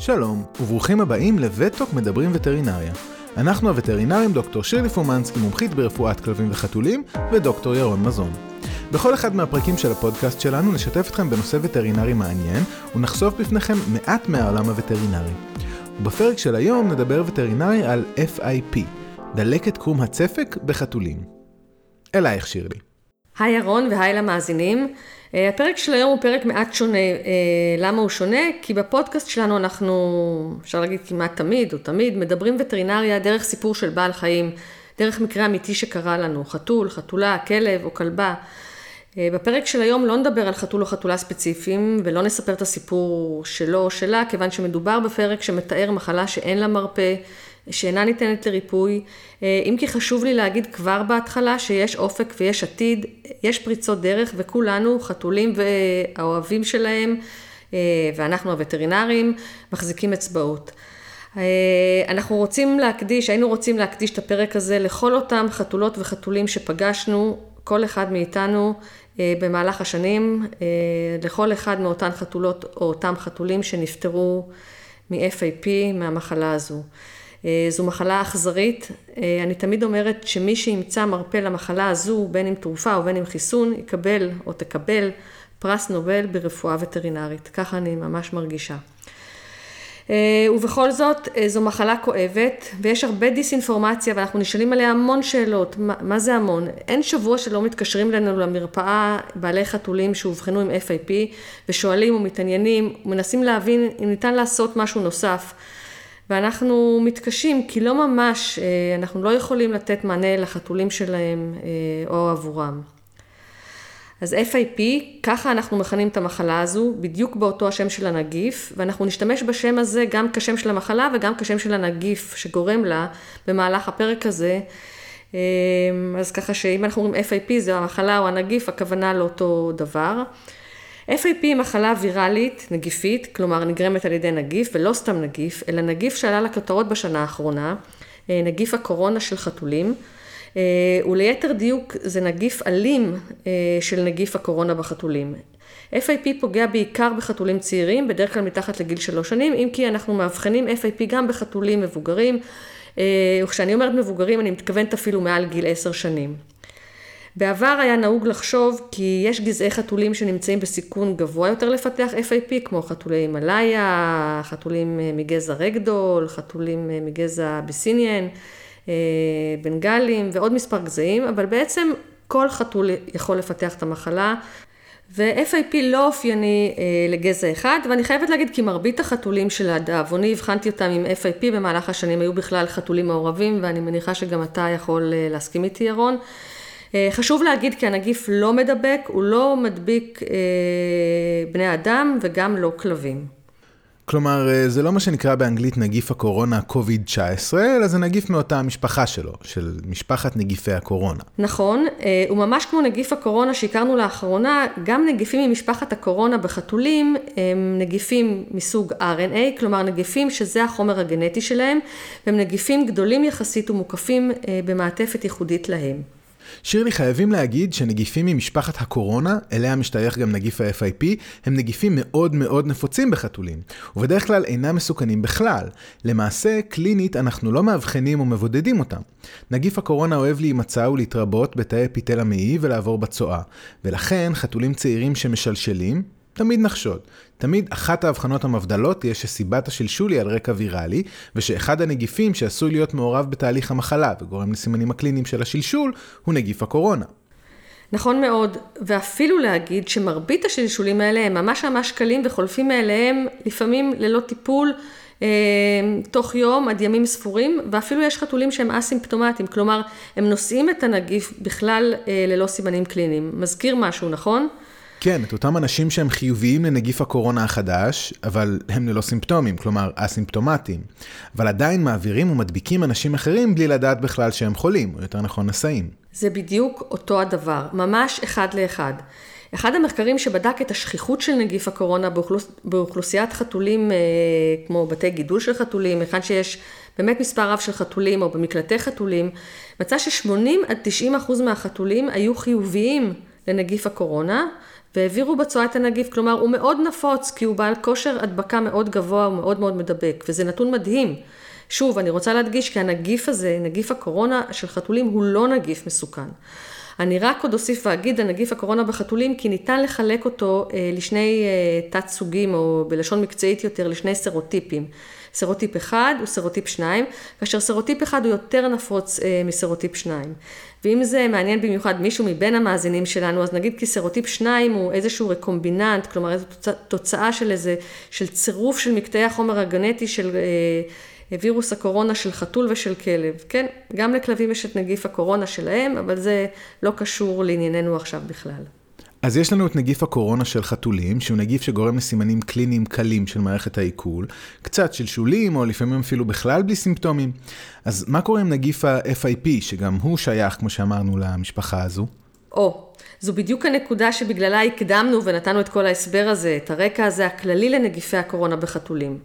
שלום, וברוכים הבאים לווטוק מדברים וטרינריה. אנחנו הווטרינרים דוקטור שירלי פומנסקי, מומחית ברפואת כלבים וחתולים, ודוקטור ירון מזון. בכל אחד מהפרקים של הפודקאסט שלנו נשתף אתכם בנושא וטרינרי מעניין, ונחשוף בפניכם מעט מהעולם הווטרינרי. ובפרק של היום נדבר וטרינרי על FIP, דלקת קרום הצפק בחתולים. אלייך שירלי. היי ירון והי למאזינים. אה, הפרק של היום הוא פרק מעט שונה. אה, למה הוא שונה? כי בפודקאסט שלנו אנחנו, אפשר להגיד כמעט תמיד או תמיד, מדברים וטרינריה דרך סיפור של בעל חיים, דרך מקרה אמיתי שקרה לנו, חתול, חתולה, כלב או כלבה. אה, בפרק של היום לא נדבר על חתול או חתולה ספציפיים ולא נספר את הסיפור שלו או שלה, כיוון שמדובר בפרק שמתאר מחלה שאין לה מרפא, שאינה ניתנת לריפוי, אה, אם כי חשוב לי להגיד כבר בהתחלה שיש אופק ויש עתיד, יש פריצות דרך וכולנו, חתולים והאוהבים שלהם, אה, ואנחנו הווטרינרים, מחזיקים אצבעות. אה, אנחנו רוצים להקדיש, היינו רוצים להקדיש את הפרק הזה לכל אותם חתולות וחתולים שפגשנו, כל אחד מאיתנו במהלך השנים, לכל אחד מאותן חתולות או אותם חתולים שנפטרו מ-FAP, מהמחלה הזו. אה, זו מחלה אכזרית. אה, אני תמיד אומרת שמי שימצא מרפא למחלה הזו, בין אם תרופה או בין אם חיסון, יקבל או תקבל פרס נובל ברפואה וטרינרית. ככה אני ממש מרגישה. אה, ובכל זאת, זו מחלה כואבת, ויש הרבה דיסאינפורמציה, ואנחנו נשאלים עליה המון שאלות. מה, מה זה המון? אין שבוע שלא מתקשרים אלינו למרפאה בעלי חתולים שאובחנו עם FIP, ושואלים ומתעניינים, ומנסים להבין אם ניתן לעשות משהו נוסף. ואנחנו מתקשים כי לא ממש, אה, אנחנו לא יכולים לתת מענה לחתולים שלהם אה, או עבורם. אז FIP, ככה אנחנו מכנים את המחלה הזו, בדיוק באותו השם של הנגיף, ואנחנו נשתמש בשם הזה גם כשם של המחלה וגם כשם של הנגיף שגורם לה במהלך הפרק הזה. אה, אז ככה שאם אנחנו אומרים FIP זה המחלה או הנגיף, הכוונה לאותו דבר. FAP היא מחלה ויראלית, נגיפית, כלומר נגרמת על ידי נגיף, ולא סתם נגיף, אלא נגיף שעלה לכותרות בשנה האחרונה, אה, נגיף הקורונה של חתולים, אה, וליתר דיוק זה נגיף אלים אה, של נגיף הקורונה בחתולים. FIP פוגע בעיקר בחתולים צעירים, בדרך כלל מתחת לגיל שלוש שנים, אם כי אנחנו מאבחנים FIP גם בחתולים מבוגרים, וכשאני אומרת מבוגרים אני מתכוונת אפילו מעל גיל עשר שנים. בעבר היה נהוג לחשוב כי יש גזעי חתולים שנמצאים בסיכון גבוה יותר לפתח FIP, כמו חתולי הימאליה, חתולים אה, מגזע רגדול, חתולים אה, מגזע ביסיניאן, אה, בנגלים ועוד מספר גזעים, אבל בעצם כל חתול יכול לפתח את המחלה. ו-FIP לא אופייני אה, לגזע אחד, ואני חייבת להגיד כי מרבית החתולים שלדאבוני הבחנתי אותם עם FIP במהלך השנים היו בכלל חתולים מעורבים, ואני מניחה שגם אתה יכול אה, להסכים איתי ירון. אה, חשוב להגיד כי הנגיף לא מדבק, הוא לא מדביק אה, בני אדם וגם לא כלבים. כלומר, אה, זה לא מה שנקרא באנגלית נגיף הקורונה COVID-19, אלא זה נגיף מאותה המשפחה שלו, של משפחת נגיפי הקורונה. נכון, וממש כמו נגיף הקורונה שהכרנו לאחרונה, גם נגיפים ממשפחת הקורונה בחתולים הם נגיפים מסוג RNA, כלומר נגיפים שזה החומר הגנטי שלהם, והם נגיפים גדולים יחסית ומוקפים במעטפת ייחודית להם. שירלי, חייבים להגיד שנגיפים ממשפחת הקורונה, אליה משתייך גם נגיף ה-FIP, הם נגיפים מאוד מאוד נפוצים בחתולים, ובדרך כלל אינם מסוכנים בכלל. למעשה, קלינית אנחנו לא מאבחנים או מבודדים אותם. נגיף הקורונה אוהב להימצא ולהתרבות בתאי אפיטל המעי ולעבור בצואה, ולכן חתולים צעירים שמשלשלים, תמיד נחשוד. תמיד אחת ההבחנות המבדלות תהיה שסיבת השלשול היא על רקע ויראלי, ושאחד הנגיפים שעשוי להיות מעורב בתהליך המחלה וגורם לסימנים הקליניים של השלשול, הוא נגיף הקורונה. נכון מאוד, ואפילו להגיד שמרבית השלשולים האלה הם ממש ממש קלים וחולפים מאליהם לפעמים ללא טיפול. אה, תוך יום עד ימים ספורים, ואפילו יש חתולים שהם אסימפטומטיים, כלומר, הם נושאים את הנגיף בכלל אה, ללא סימנים קליניים. מזכיר משהו, נכון? כן, את אותם אנשים שהם חיוביים לנגיף הקורונה החדש, אבל הם ללא סימפטומים, כלומר אסימפטומטיים. אבל עדיין מעבירים ומדביקים אנשים אחרים בלי לדעת בכלל שהם חולים, או יותר נכון נשאים. זה בדיוק אותו הדבר, ממש אחד לאחד. אחד המחקרים שבדק את השכיחות של נגיף הקורונה באוכלוס... באוכלוסיית חתולים, אה, כמו בתי גידול של חתולים, היכן שיש באמת מספר רב של חתולים או במקלטי חתולים, מצא ש-80 עד 90 אחוז מהחתולים היו חיוביים לנגיף הקורונה, והעבירו בצואה את הנגיף, כלומר הוא מאוד נפוץ כי הוא בעל כושר הדבקה מאוד גבוה ומאוד מאוד מדבק, וזה נתון מדהים. שוב, אני רוצה להדגיש כי הנגיף הזה, נגיף הקורונה של חתולים, הוא לא נגיף מסוכן. אני רק עוד אוסיף ואגיד על נגיף הקורונה בחתולים, כי ניתן לחלק אותו אה, לשני אה, תת סוגים, או בלשון מקצועית יותר, לשני סרוטיפים. סרוטיפ 1 הוא סרוטיפ 2, כאשר סרוטיפ 1 הוא יותר נפוץ אה, מסרוטיפ 2. ואם זה מעניין במיוחד מישהו מבין המאזינים שלנו, אז נגיד כי סרוטיפ 2 הוא איזשהו רקומביננט, כלומר איזו תוצאה של איזה, של צירוף של מקטעי החומר הגנטי של אה, וירוס הקורונה של חתול ושל כלב. כן, גם לכלבים יש את נגיף הקורונה שלהם, אבל זה לא קשור לענייננו עכשיו בכלל. אז יש לנו את נגיף הקורונה של חתולים, שהוא נגיף שגורם לסימנים קליניים קלים של מערכת העיכול, קצת שלשולים, או לפעמים אפילו בכלל בלי סימפטומים. אז מה קורה עם נגיף ה-FIP, שגם הוא שייך, כמו שאמרנו, למשפחה הזו? או, זו בדיוק הנקודה שבגללה הקדמנו ונתנו את כל ההסבר הזה, את הרקע הזה הכללי לנגיפי הקורונה בחתולים.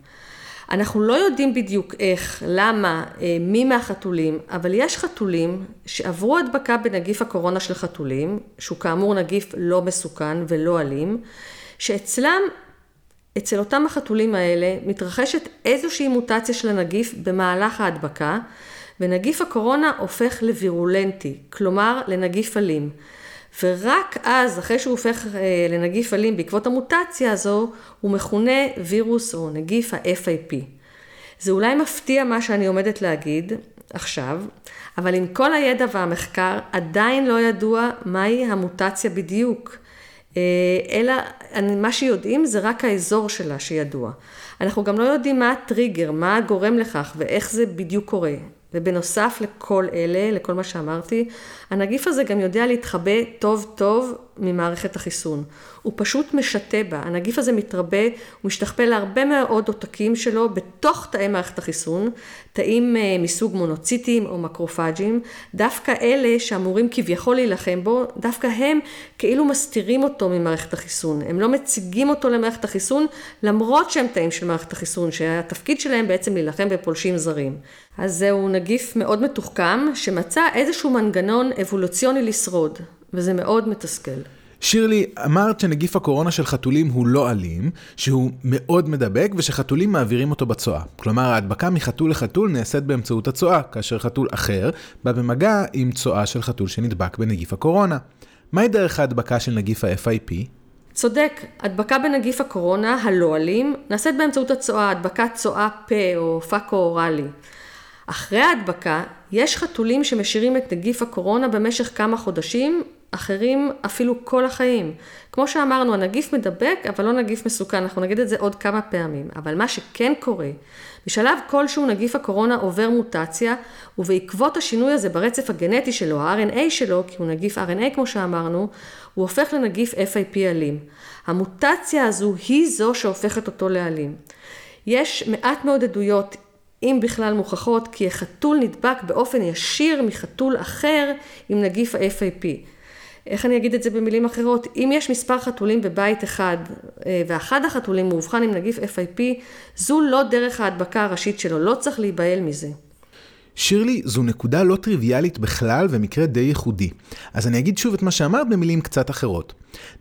אנחנו לא יודעים בדיוק איך, למה, אה, מי מהחתולים, אבל יש חתולים שעברו הדבקה בנגיף הקורונה של חתולים, שהוא כאמור נגיף לא מסוכן ולא אלים, שאצלם, אצל אותם החתולים האלה, מתרחשת איזושהי מוטציה של הנגיף במהלך ההדבקה, ונגיף הקורונה הופך לווירולנטי, כלומר לנגיף אלים. ורק אז, אחרי שהוא הופך אה, לנגיף אלים בעקבות המוטציה הזו, הוא מכונה וירוס או נגיף ה-FIP. זה אולי מפתיע מה שאני עומדת להגיד עכשיו, אבל עם כל הידע והמחקר, עדיין לא ידוע מהי המוטציה בדיוק. אה, אלא מה שיודעים זה רק האזור שלה שידוע. אנחנו גם לא יודעים מה הטריגר, מה הגורם לכך ואיך זה בדיוק קורה. ובנוסף לכל אלה, לכל מה שאמרתי, הנגיף הזה גם יודע להתחבא טוב טוב ממערכת החיסון. הוא פשוט משתה בה. הנגיף הזה מתרבה, הוא משתכפל להרבה מאוד עותקים שלו בתוך תאי מערכת החיסון, תאים אה, מסוג מונוציטים או מקרופג'ים, דווקא אלה שאמורים כביכול להילחם בו, דווקא הם כאילו מסתירים אותו ממערכת החיסון. הם לא מציגים אותו למערכת החיסון, למרות שהם תאים של מערכת החיסון, שהתפקיד שלהם בעצם להילחם בפולשים זרים. אז זהו נגיף מאוד מתוחכם, שמצא איזשהו מנגנון אבולוציוני לשרוד, וזה מאוד מתסכל. שירלי, אמרת שנגיף הקורונה של חתולים הוא לא אלים, שהוא מאוד מדבק ושחתולים מעבירים אותו בצואה. כלומר, ההדבקה מחתול לחתול נעשית באמצעות הצואה, כאשר חתול אחר בא במגע עם צואה של חתול שנדבק בנגיף הקורונה. מהי דרך ההדבקה של נגיף ה-FIP? צודק, הדבקה בנגיף הקורונה הלא אלים נעשית באמצעות הצואה, הדבקת צואה פה או פאקו אוראלי. אחרי ההדבקה, יש חתולים שמשאירים את נגיף הקורונה במשך כמה חודשים, אחרים אפילו כל החיים. כמו שאמרנו, הנגיף מדבק, אבל לא נגיף מסוכן, אנחנו נגיד את זה עוד כמה פעמים. אבל מה שכן קורה, בשלב כלשהו נגיף הקורונה עובר מוטציה, ובעקבות השינוי הזה ברצף הגנטי שלו, ה-RNA שלו, כי הוא נגיף RNA כמו שאמרנו, הוא הופך לנגיף FIP אלים. המוטציה הזו היא זו שהופכת אותו לאלים. יש מעט מאוד עדויות אם בכלל מוכחות, כי החתול נדבק באופן ישיר מחתול אחר עם נגיף ה-FIP. איך אני אגיד את זה במילים אחרות? אם יש מספר חתולים בבית אחד, אה, ואחד החתולים מאובחן עם נגיף FIP, זו לא דרך ההדבקה הראשית שלו, לא צריך להיבהל מזה. שירלי, זו נקודה לא טריוויאלית בכלל ומקרה די ייחודי. אז אני אגיד שוב את מה שאמרת במילים קצת אחרות.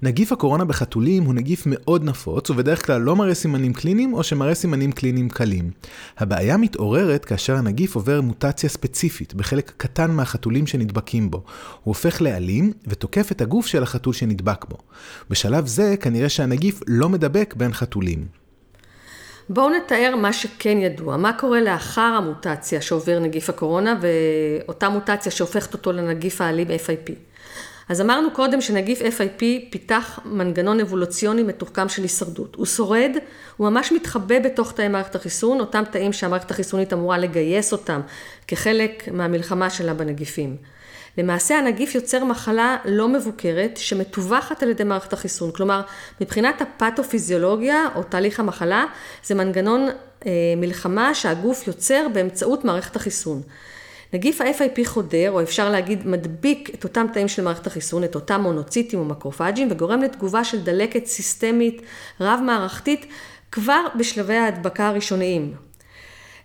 נגיף הקורונה בחתולים הוא נגיף מאוד נפוץ, ובדרך כלל לא מראה סימנים קליניים או שמראה סימנים קליניים קלים. הבעיה מתעוררת כאשר הנגיף עובר מוטציה ספציפית בחלק קטן מהחתולים שנדבקים בו. הוא הופך לאלים ותוקף את הגוף של החתול שנדבק בו. בשלב זה כנראה שהנגיף לא מדבק בין חתולים. בואו נתאר מה שכן ידוע, מה קורה לאחר המוטציה שעובר נגיף הקורונה ואותה מוטציה שהופכת אותו לנגיף האלים FIP. אז אמרנו קודם שנגיף FIP פיתח מנגנון אבולוציוני מתוחכם של הישרדות. הוא שורד, הוא ממש מתחבא בתוך תאי מערכת החיסון, אותם תאים שהמערכת החיסונית אמורה לגייס אותם כחלק מהמלחמה שלה בנגיפים. למעשה הנגיף יוצר מחלה לא מבוקרת שמטווחת על ידי מערכת החיסון. כלומר, מבחינת הפתופיזיולוגיה או תהליך המחלה, זה מנגנון אה, מלחמה שהגוף יוצר באמצעות מערכת החיסון. נגיף ה-FIP חודר, או אפשר להגיד מדביק את אותם תאים של מערכת החיסון, את אותם מונוציטים או מקרופג'ים, וגורם לתגובה של דלקת סיסטמית רב-מערכתית כבר בשלבי ההדבקה הראשוניים.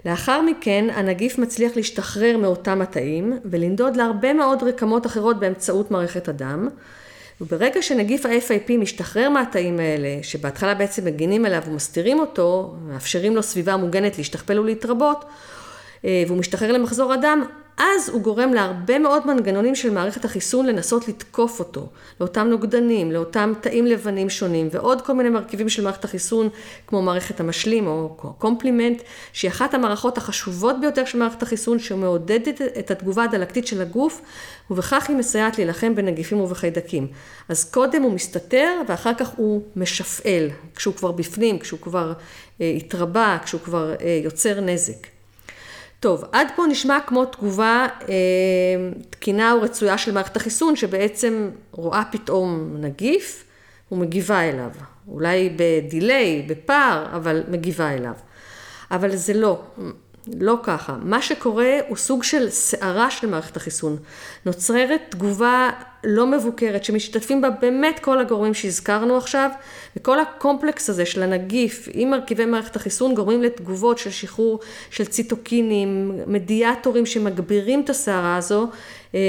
לאחר מכן הנגיף מצליח להשתחרר מאותם התאים ולנדוד להרבה מאוד רקמות אחרות באמצעות מערכת הדם. וברגע שנגיף ה-FIP משתחרר מהתאים האלה, שבהתחלה בעצם מגינים עליו ומסתירים אותו, מאפשרים לו סביבה מוגנת להשתכפל ולהתרבות, אה, והוא משתחרר למחזור הדם, אז הוא גורם להרבה מאוד מנגנונים של מערכת החיסון לנסות לתקוף אותו, לאותם נוגדנים, לאותם תאים לבנים שונים, ועוד כל מיני מרכיבים של מערכת החיסון, כמו מערכת המשלים או קומפלימנט, שהיא אחת המערכות החשובות ביותר של מערכת החיסון, שמעודדת את התגובה הדלקתית של הגוף, ובכך היא מסייעת להילחם בנגיפים ובחיידקים. אז קודם הוא מסתתר, ואחר כך הוא משפעל, כשהוא כבר בפנים, כשהוא כבר אה, התרבה, כשהוא כבר אה, יוצר נזק. טוב, עד פה נשמע כמו תגובה אה, תקינה ורצויה של מערכת החיסון, שבעצם רואה פתאום נגיף ומגיבה אליו. אולי בדיליי, בפער, אבל מגיבה אליו. אבל זה לא. לא ככה. מה שקורה הוא סוג של סערה של מערכת החיסון. נוצרת תגובה לא מבוקרת, שמשתתפים בה באמת כל הגורמים שהזכרנו עכשיו, וכל הקומפלקס הזה של הנגיף עם מרכיבי מערכת החיסון גורמים לתגובות של שחרור של ציטוקינים, מדיאטורים שמגבירים את הסערה הזו,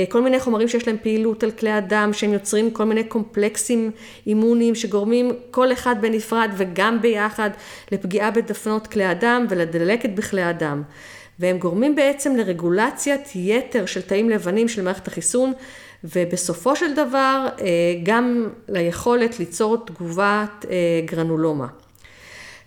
כל מיני חומרים שיש להם פעילות על כלי הדם, שהם יוצרים כל מיני קומפלקסים אימוניים שגורמים כל אחד בנפרד וגם ביחד לפגיעה בדפנות כלי הדם ולדלקת בכלי הדם. והם גורמים בעצם לרגולציית יתר של תאים לבנים של מערכת החיסון, ובסופו של דבר אה, גם ליכולת ליצור תגובת אה, גרנולומה.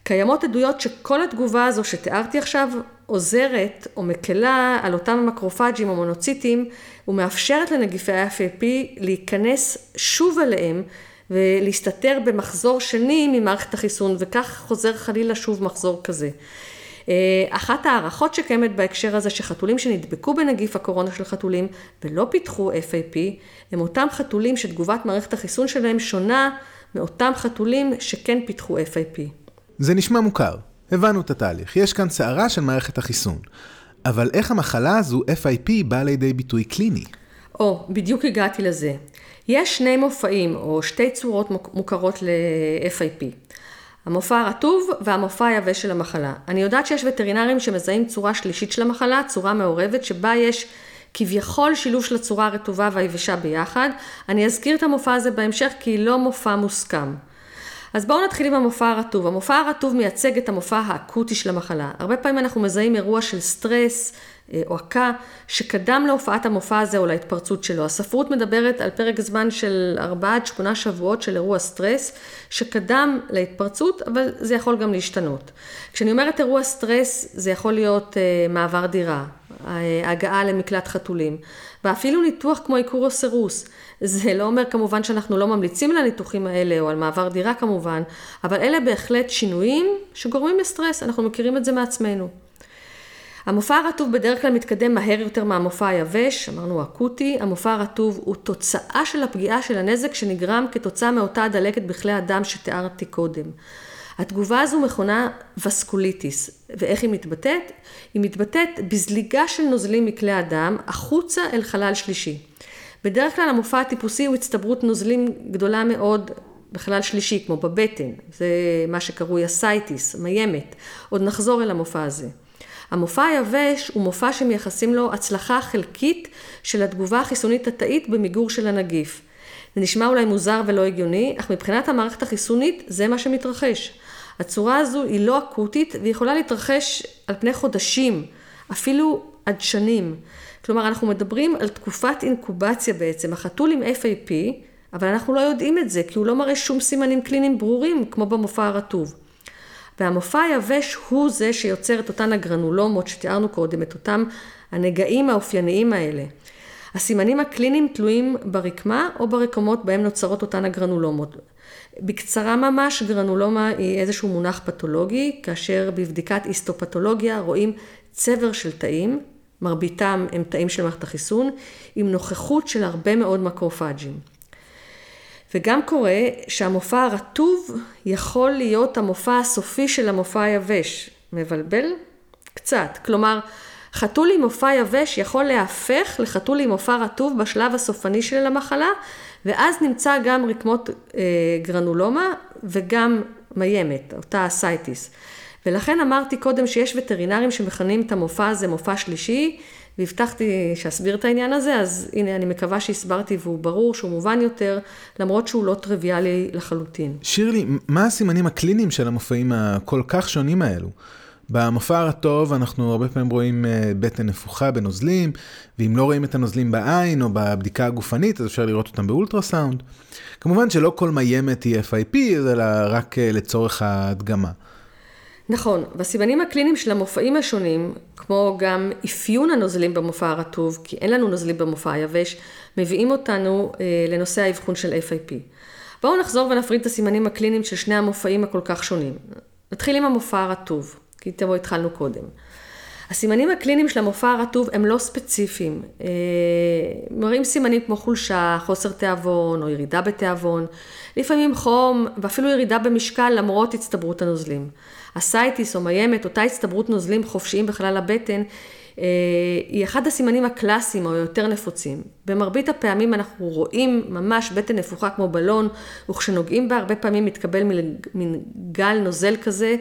קיימות עדויות שכל התגובה הזו שתיארתי עכשיו עוזרת או מקלה על אותם המקרופאג'ים או מונוציטים ומאפשרת לנגיפי ה-FAP להיכנס שוב אליהם ולהסתתר במחזור שני ממערכת החיסון וכך חוזר חלילה שוב מחזור כזה. אה, אחת ההערכות שקיימת בהקשר הזה שחתולים שנדבקו בנגיף הקורונה של חתולים ולא פיתחו FAP הם אותם חתולים שתגובת מערכת החיסון שלהם שונה מאותם חתולים שכן פיתחו FAP. זה נשמע מוכר, הבנו את התהליך, יש כאן סערה של מערכת החיסון. אבל איך המחלה הזו, FIP, באה לידי ביטוי קליני? או, בדיוק הגעתי לזה. יש שני מופעים, או שתי צורות מוכרות ל-FIP. המופע הרטוב והמופע היבש של המחלה. אני יודעת שיש וטרינרים שמזהים צורה שלישית של המחלה, צורה מעורבת, שבה יש כביכול שילוב של הצורה הרטובה והיבשה ביחד. אני אזכיר את המופע הזה בהמשך כי היא לא מופע מוסכם. אז בואו נתחיל עם המופע הרטוב. המופע הרטוב מייצג את המופע האקוטי של המחלה. הרבה פעמים אנחנו מזהים אירוע של סטרס אה, או עקה שקדם להופעת המופע הזה או להתפרצות שלו. הספרות מדברת על פרק זמן של 4 עד 8 שבועות של אירוע סטרס שקדם להתפרצות, אבל זה יכול גם להשתנות. כשאני אומרת אירוע סטרס, זה יכול להיות אה, מעבר דירה, הגעה למקלט חתולים, ואפילו ניתוח כמו עיקור או סירוס. זה לא אומר כמובן שאנחנו לא ממליצים על הניתוחים האלה, או על מעבר דירה כמובן, אבל אלה בהחלט שינויים שגורמים לסטרס, אנחנו מכירים את זה מעצמנו. המופע הרטוב בדרך כלל מתקדם מהר יותר מהמופע היבש, אמרנו אקוטי, המופע הרטוב הוא תוצאה של הפגיעה של הנזק שנגרם כתוצאה מאותה הדלקת בכלי הדם שתיארתי קודם. התגובה הזו מכונה וסקוליטיס, ואיך היא מתבטאת? היא מתבטאת בזליגה של נוזלים מכלי הדם החוצה אל חלל שלישי. בדרך כלל המופע הטיפוסי הוא הצטברות נוזלים גדולה מאוד בחלל השלישי, כמו בבטן, זה מה שקרוי אסייטיס, מיימת. עוד נחזור אל המופע הזה. המופע היבש הוא מופע שמייחסים לו הצלחה חלקית של התגובה החיסונית התאית במיגור של הנגיף. זה נשמע אולי מוזר ולא הגיוני, אך מבחינת המערכת החיסונית זה מה שמתרחש. הצורה הזו היא לא אקוטית והיא יכולה להתרחש על פני חודשים, אפילו עד שנים. כלומר, אנחנו מדברים על תקופת אינקובציה בעצם. החתול עם FAP, אבל אנחנו לא יודעים את זה, כי הוא לא מראה שום סימנים קליניים ברורים, כמו במופע הרטוב. והמופע היבש הוא זה שיוצר את אותן הגרנולומות שתיארנו קודם, את אותם הנגעים האופייניים האלה. הסימנים הקליניים תלויים ברקמה או ברקמות בהם נוצרות אותן הגרנולומות. בקצרה ממש, גרנולומה היא איזשהו מונח פתולוגי, כאשר בבדיקת היסטופתולוגיה רואים צבר של תאים, מרביתם הם תאים של מערכת החיסון, עם נוכחות של הרבה מאוד מקרופאג'ים. וגם קורה שהמופע הרטוב יכול להיות המופע הסופי של המופע היבש. מבלבל? קצת. כלומר, חתול עם מופע יבש יכול להפך לחתול עם מופע רטוב בשלב הסופני של המחלה, ואז נמצא גם רקמות אה, גרנולומה וגם מיימת, אותה אסייטיס. ולכן אמרתי קודם שיש וטרינרים שמכנים את המופע הזה מופע שלישי, והבטחתי שאסביר את העניין הזה, אז הנה, אני מקווה שהסברתי והוא ברור, שהוא מובן יותר, למרות שהוא לא טריוויאלי לחלוטין. שירלי, מה הסימנים הקליניים של המופעים הכל כך שונים האלו? במופע הרטוב אנחנו הרבה פעמים רואים אה, בטן נפוחה בנוזלים, ואם לא רואים את הנוזלים בעין או בבדיקה הגופנית, אז אפשר לראות אותם באולטרסאונד. כמובן שלא כל מיימת היא FIP, אלא רק אה, לצורך ההדגמה. נכון, והסימנים הקליניים של המופעים השונים, כמו גם אפיון הנוזלים במופע הרטוב, כי אין לנו נוזלים במופע היבש, מביאים אותנו אה, לנושא האבחון של FIP. בואו נחזור ונפריד את הסימנים הקליניים של שני המופעים הכל כך שונים. נתחיל עם המופע הרטוב, כי תבואו התחלנו קודם. הסימנים הקליניים של המופע הרטוב הם לא ספציפיים. אה, מראים סימנים כמו חולשה, חוסר תיאבון או ירידה בתיאבון, לפעמים חום ואפילו ירידה במשקל למרות הצטברות הנוזלים. אסייטיס או מיימת, אותה הצטברות נוזלים חופשיים בחלל הבטן, היא אחד הסימנים הקלאסיים או היותר נפוצים. במרבית הפעמים אנחנו רואים ממש בטן נפוחה כמו בלון, וכשנוגעים בה הרבה פעמים מתקבל מין גל נוזל כזה.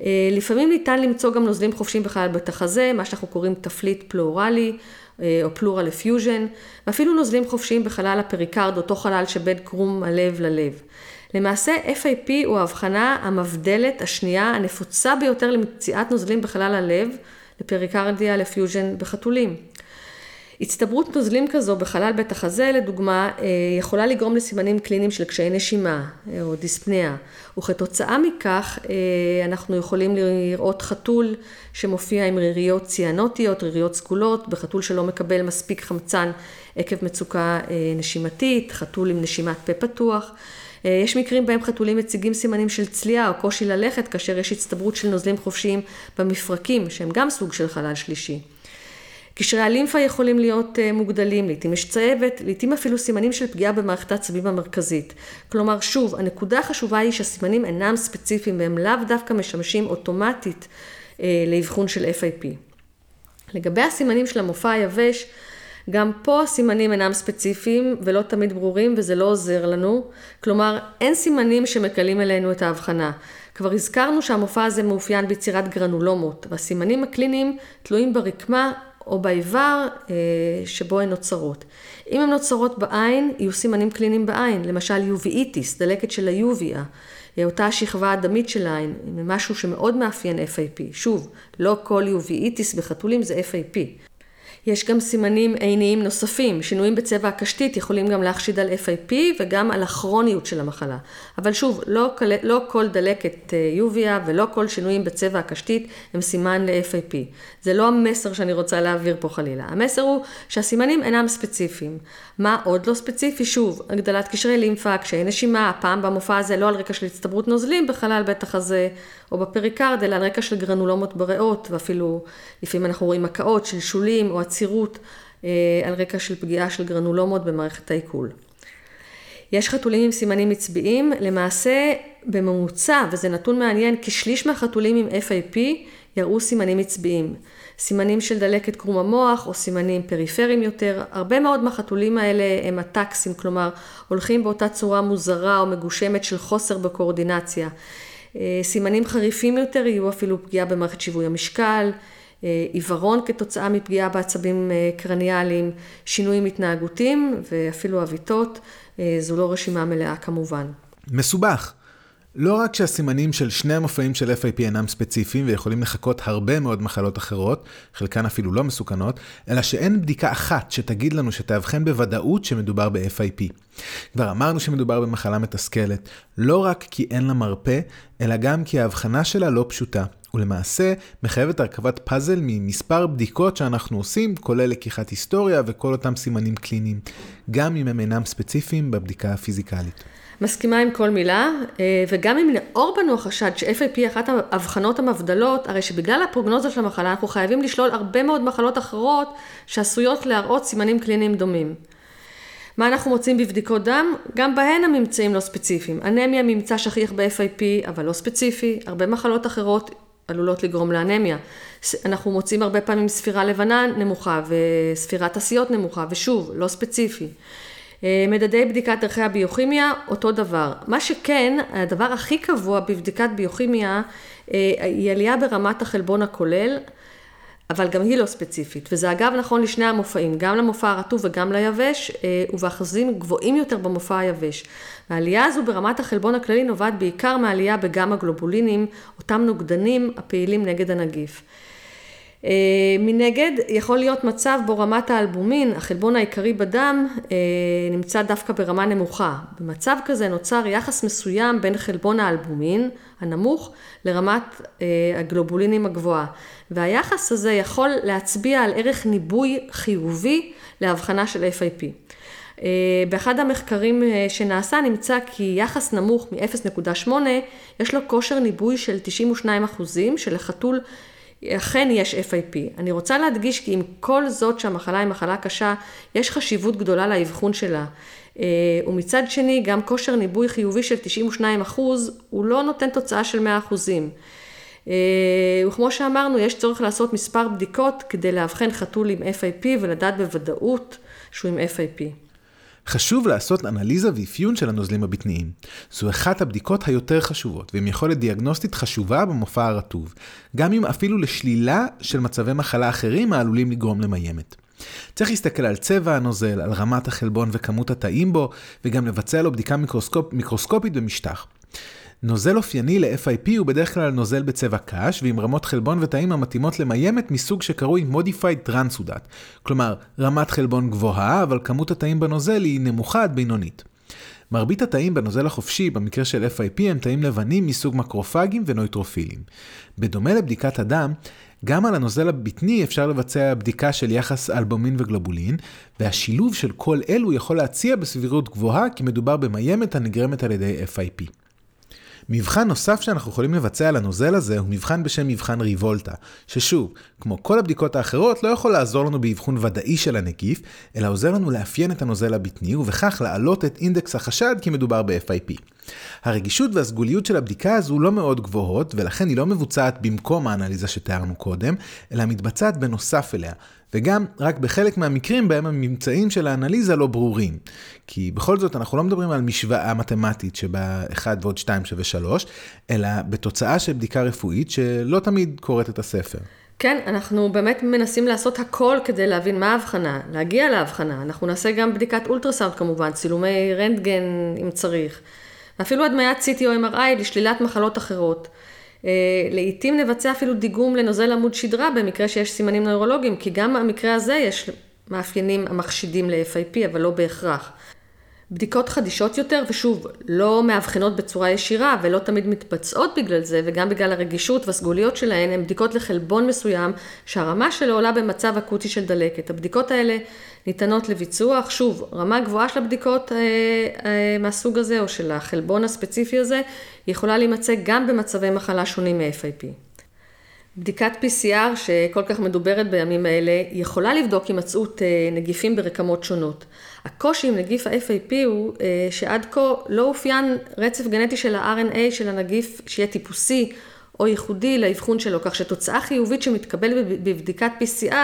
אה, לפעמים ניתן למצוא גם נוזלים חופשיים בחלל בית החזה, מה שאנחנו קוראים תפליט פלורלי. אה, או pleural effusion, ואפילו נוזלים חופשיים בחלל הפריקרד, אותו חלל שבין קרום הלב ללב. למעשה FIP הוא ההבחנה המבדלת השנייה הנפוצה ביותר למציאת נוזלים בחלל הלב, ל pericardial effusion בחתולים. הצטברות נוזלים כזו בחלל בית החזה, לדוגמה, אה, יכולה לגרום לסימנים קליניים של קשיי נשימה אה, או דיספניה, וכתוצאה מכך אה, אנחנו יכולים לראות חתול שמופיע עם ריריות ציאנוטיות, ריריות סגולות, בחתול שלא מקבל מספיק חמצן עקב מצוקה נשימתית, חתול עם נשימת פה פתוח. יש מקרים בהם חתולים מציגים סימנים של צליעה או קושי ללכת כאשר יש הצטברות של נוזלים חופשיים במפרקים שהם גם סוג של חלל שלישי. קשרי הלימפה יכולים להיות אה, מוגדלים, לעתים יש צהבת, לעתים אפילו סימנים של פגיעה במערכת העצבים המרכזית. כלומר, שוב, הנקודה החשובה היא שהסימנים אינם ספציפיים והם לאו דווקא משמשים אוטומטית אה, לאבחון של FIP. לגבי הסימנים של המופע היבש, גם פה הסימנים אינם ספציפיים ולא תמיד ברורים וזה לא עוזר לנו. כלומר, אין סימנים שמקלים אלינו את ההבחנה. כבר הזכרנו שהמופע הזה מאופיין ביצירת גרנולומות, והסימנים הקליניים תלויים ברקמה או באיבר אה, שבו הן נוצרות. אם הן נוצרות בעין, יהיו סימנים קליניים בעין, למשל יוביאיטיס, דלקת של היוביה, אה, אותה השכבה הדמית של העין, משהו שמאוד מאפיין FAP. שוב, לא כל יוביאיטיס בחתולים זה FAP. יש גם סימנים עיניים נוספים, שינויים בצבע הקשתית יכולים גם להחשיד על FIP וגם על הכרוניות של המחלה. אבל שוב, לא, לא כל דלקת אה, יוביה ולא כל שינויים בצבע הקשתית הם סימן ל-FIP. זה לא המסר שאני רוצה להעביר פה חלילה. המסר הוא שהסימנים אינם ספציפיים. מה עוד לא ספציפי? שוב, הגדלת קשרי לימפה, קשיי נשימה, הפעם במופע הזה לא על רקע של הצטברות נוזלים בחלל בית החזה או בפריקרד, אלא על רקע של גרנולומות בריאות, ואפילו לפעמים אנחנו רואים הקאות, שלשולים או עצירות אה, על רקע של פגיעה של גרנולומות במערכת העיכול. יש חתולים עם סימנים עצביים, למעשה בממוצע, וזה נתון מעניין, כשליש מהחתולים עם FIP יראו סימנים עצביים. סימנים של דלקת קרום המוח או סימנים פריפריים יותר. הרבה מאוד מהחתולים האלה הם הטקסים, כלומר הולכים באותה צורה מוזרה או מגושמת של חוסר בקואורדינציה. אה, סימנים חריפים יותר יהיו אפילו פגיעה במערכת שיווי המשקל, עיוורון כתוצאה מפגיעה בעצבים אה, קרניאליים, שינויים התנהגותיים ואפילו עוויתות. זו לא רשימה מלאה כמובן. מסובך. לא רק שהסימנים של שני המופעים של FIP אינם ספציפיים ויכולים לחכות הרבה מאוד מחלות אחרות, חלקן אפילו לא מסוכנות, אלא שאין בדיקה אחת שתגיד לנו שתאבחן בוודאות שמדובר ב-FIP. כבר אמרנו שמדובר במחלה מתסכלת, לא רק כי אין לה מרפא, אלא גם כי ההבחנה שלה לא פשוטה, ולמעשה מחייבת הרכבת פאזל ממספר בדיקות שאנחנו עושים, כולל לקיחת היסטוריה וכל אותם סימנים קליניים, גם אם הם אינם ספציפיים בבדיקה הפיזיקלית. מסכימה עם כל מילה, אה, וגם אם נאור בנו החשד ש-FIP היא אחת האבחנות המבדלות, הרי שבגלל הפרוגנוזה של המחלה אנחנו חייבים לשלול הרבה מאוד מחלות אחרות שעשויות להראות סימנים קליניים דומים. מה אנחנו מוצאים בבדיקות דם? גם בהן הממצאים לא ספציפיים. אנמיה ממצא שכיח ב-FIP, אבל לא ספציפי. הרבה מחלות אחרות עלולות לגרום לאנמיה. אנחנו מוצאים הרבה פעמים ספירה לבנה נמוכה וספירת עשיות נמוכה, ושוב, לא ספציפי. אה, מדדי בדיקת ערכי הביוכימיה, אותו דבר. מה שכן, הדבר הכי קבוע בבדיקת ביוכימיה אה, היא עלייה ברמת החלבון הכולל. אבל גם היא לא ספציפית. וזה אגב נכון לשני המופעים, גם למופע הרטוב וגם ליבש, אה, ובאחוזים גבוהים יותר במופע היבש. העלייה הזו ברמת החלבון הכללי נובעת בעיקר מעלייה בגמא גלובולינים, אותם נוגדנים הפעילים נגד הנגיף. אה, מנגד, יכול להיות מצב בו רמת האלבומין, החלבון העיקרי בדם, אה, נמצא דווקא ברמה נמוכה. במצב כזה נוצר יחס מסוים בין חלבון האלבומין הנמוך לרמת אה, הגלובולינים הגבוהה. והיחס הזה יכול להצביע על ערך ניבוי חיובי להבחנה של FIP. באחד המחקרים שנעשה נמצא כי יחס נמוך מ-0.8 יש לו כושר ניבוי של 92 אחוזים, שלחתול אכן יש FIP. אני רוצה להדגיש כי עם כל זאת שהמחלה היא מחלה קשה, יש חשיבות גדולה לאבחון שלה. אה, ומצד שני, גם כושר ניבוי חיובי של 92 אחוז, הוא לא נותן תוצאה של 100 אחוזים. אה, וכמו שאמרנו, יש צורך לעשות מספר בדיקות כדי לאבחן חתול עם FIP ולדעת בוודאות שהוא עם FIP. חשוב לעשות אנליזה ואפיון של הנוזלים הבטניים. זו אחת הבדיקות היותר חשובות, ועם יכולת דיאגנוסטית חשובה במופע הרטוב, גם אם אפילו לשלילה של מצבי מחלה אחרים העלולים לגרום למיימת. צריך להסתכל על צבע הנוזל, על רמת החלבון וכמות התאים בו, וגם לבצע לו בדיקה מיקרוסקופ, מיקרוסקופית במשטח. נוזל אופייני ל-FIP הוא בדרך כלל נוזל בצבע קש ועם רמות חלבון ותאים המתאימות למיימת מסוג שקרוי Modified Transudate, כלומר רמת חלבון גבוהה אבל כמות התאים בנוזל היא נמוכה עד בינונית. מרבית התאים בנוזל החופשי, במקרה של FIP, הם תאים לבנים מסוג מקרופגים ונויטרופילים. בדומה לבדיקת הדם, גם על הנוזל הבטני אפשר לבצע בדיקה של יחס אלבומין וגלובולין, והשילוב של כל אלו יכול להציע בסבירות גבוהה כי מדובר במיימת הנגרמת על ידי FIP. מבחן נוסף שאנחנו יכולים לבצע על הנוזל הזה הוא מבחן בשם מבחן ריבולטה, ששוב, כמו כל הבדיקות האחרות, לא יכול לעזור לנו באבחון ודאי של הנגיף, אלא עוזר לנו לאפיין את הנוזל הבטני, ובכך להעלות את אינדקס החשד כי מדובר ב-FIP. הרגישות והסגוליות של הבדיקה הזו לא מאוד גבוהות, ולכן היא לא מבוצעת במקום האנליזה שתיארנו קודם, אלא מתבצעת בנוסף אליה, וגם רק בחלק מהמקרים בהם הממצאים של האנליזה לא ברורים. כי בכל זאת אנחנו לא מדברים על משוואה מתמטית שבה 1 ועוד 2 שווה 3, אלא בתוצאה של בדיקה רפואית שלא תמיד קוראת את הספר. כן, אנחנו באמת מנסים לעשות הכל כדי להבין מה ההבחנה, להגיע להבחנה. אנחנו נעשה גם בדיקת אולטרסאונד כמובן, צילומי רנטגן אם צריך. אפילו הדמיית CT או MRI לשלילת מחלות אחרות. אה, לעתים נבצע אפילו דיגום לנוזל עמוד שדרה במקרה שיש סימנים נוירולוגיים, כי גם במקרה הזה יש מאפיינים המחשידים ל-FIP, אבל לא בהכרח. בדיקות חדישות יותר, ושוב, לא מאבחנות בצורה ישירה ולא תמיד מתבצעות בגלל זה, וגם בגלל הרגישות והסגוליות שלהן, הן בדיקות לחלבון מסוים שהרמה שלו עולה במצב אקוטי של דלקת. הבדיקות האלה ניתנות לביצוע, שוב, רמה גבוהה של הבדיקות אה, אה, מהסוג הזה, או של החלבון הספציפי הזה, יכולה להימצא גם במצבי מחלה שונים מ-FIP. בדיקת PCR שכל כך מדוברת בימים האלה, יכולה לבדוק הימצאות אה, נגיפים ברקמות שונות. הקושי עם נגיף ה-FAP הוא אה, שעד כה לא אופיין רצף גנטי של ה-RNA של הנגיף שיהיה טיפוסי או ייחודי לאבחון שלו, כך שתוצאה חיובית שמתקבלת בבדיקת PCR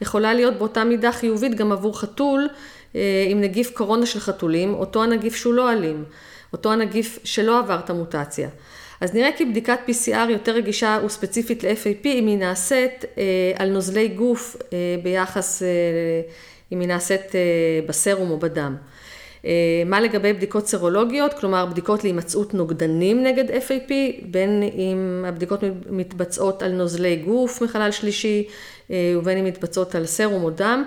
יכולה להיות באותה מידה חיובית גם עבור חתול אה, עם נגיף קורונה של חתולים, אותו הנגיף שהוא לא אלים, אותו הנגיף שלא עבר את המוטציה. אז נראה כי בדיקת PCR יותר רגישה וספציפית ל-FAP אם היא נעשית אה, על נוזלי גוף אה, ביחס, אה, אם היא נעשית אה, בסרום או בדם. אה, מה לגבי בדיקות סרולוגיות, כלומר בדיקות להימצאות נוגדנים נגד FAP, בין אם הבדיקות מתבצעות על נוזלי גוף מחלל שלישי אה, ובין אם מתבצעות על סרום או דם.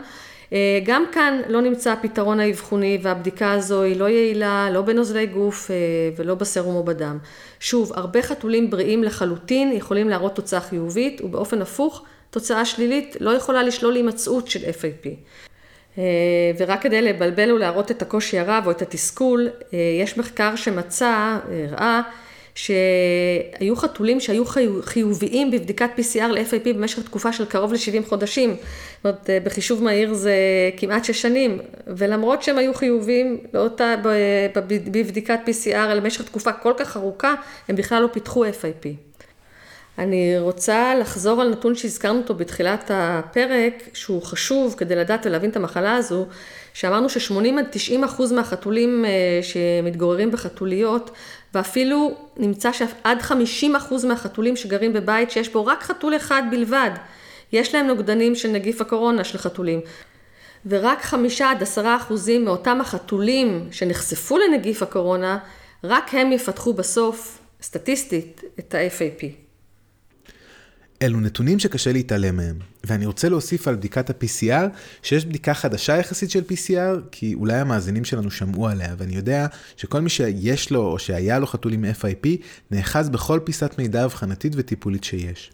אה, גם כאן לא נמצא הפתרון האבחוני והבדיקה הזו היא לא יעילה, לא בנוזלי גוף ולא בסרום או בדם. שוב, הרבה חתולים בריאים לחלוטין יכולים להראות תוצאה חיובית ובאופן הפוך, תוצאה שלילית לא יכולה לשלול הימצאות של FAP. אה, ורק כדי לבלבל ולהראות את הקושי הרב או את התסכול, אה, יש מחקר שמצא, הראה, שהיו חתולים שהיו חיוביים בבדיקת PCR ל-FIP במשך תקופה של קרוב ל-70 חודשים. זאת אומרת, אה, בחישוב מהיר זה כמעט 6 שנים, ולמרות שהם היו חיוביים באותה, בבדיקת PCR למשך תקופה כל כך ארוכה, הם בכלל לא פיתחו FIP. אני רוצה לחזור על נתון שהזכרנו אותו בתחילת הפרק, שהוא חשוב כדי לדעת ולהבין את המחלה הזו, שאמרנו ש-80 עד 90 אחוז מהחתולים אה, שמתגוררים בחתוליות, ואפילו נמצא שעד 50 אחוז מהחתולים שגרים בבית שיש בו רק חתול אחד בלבד, יש להם נוגדנים של נגיף הקורונה של חתולים. ורק חמישה עד עשרה אחוזים מאותם החתולים שנחשפו לנגיף הקורונה, רק הם יפתחו בסוף, סטטיסטית, את ה-FAP. אלו נתונים שקשה להתעלם מהם, ואני רוצה להוסיף על בדיקת ה-PCR, שיש בדיקה חדשה יחסית של PCR, כי אולי המאזינים שלנו שמעו עליה, ואני יודע שכל מי שיש לו או שהיה לו חתול עם FIP, נאחז בכל פיסת מידע אבחנתית וטיפולית שיש.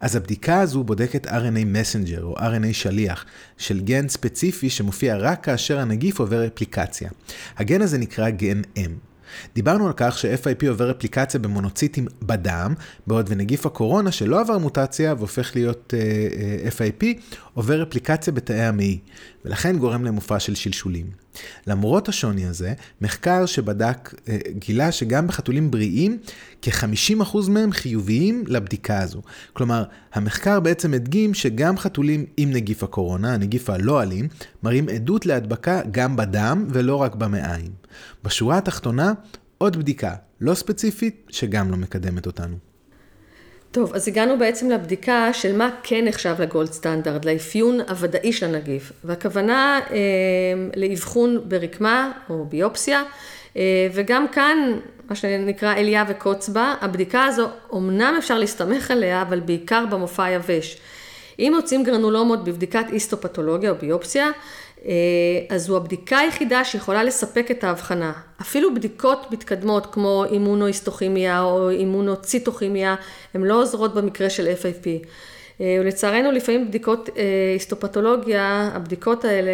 אז הבדיקה הזו בודקת RNA מסנג'ר או RNA שליח של גן ספציפי שמופיע רק כאשר הנגיף עובר אפליקציה. הגן הזה נקרא גן M. דיברנו על כך ש-FIP עובר אפליקציה במונוציטים בדם, בעוד ונגיף הקורונה שלא עבר מוטציה והופך להיות uh, uh, FIP, עובר אפליקציה בתאי המעי, ולכן גורם למופע של שלשולים. למרות השוני הזה, מחקר שבדק uh, גילה שגם בחתולים בריאים, כ-50% מהם חיוביים לבדיקה הזו. כלומר, המחקר בעצם הדגים שגם חתולים עם נגיף הקורונה, הנגיף הלא אלים, מראים עדות להדבקה גם בדם ולא רק במעיים. בשורה התחתונה, עוד בדיקה, לא ספציפית, שגם לא מקדמת אותנו. טוב, אז הגענו בעצם לבדיקה של מה כן נחשב לגולד סטנדרט, לאפיון הוודאי של הנגיף. והכוונה אה, לאבחון ברקמה או ביופסיה, אה, וגם כאן, מה שנקרא אליה וקוצבה, הבדיקה הזו, אמנם אפשר להסתמך עליה, אבל בעיקר במופע היבש. אם מוצאים גרנולומות בבדיקת היסטופתולוגיה או ביופסיה, אה, אז זו הבדיקה היחידה שיכולה לספק את ההבחנה. אפילו בדיקות מתקדמות כמו אימונואיסטוכימיה או אימונוציטוכימיה, הן לא עוזרות במקרה של FIP. אה, ולצערנו לפעמים בדיקות אה, היסטופתולוגיה, הבדיקות האלה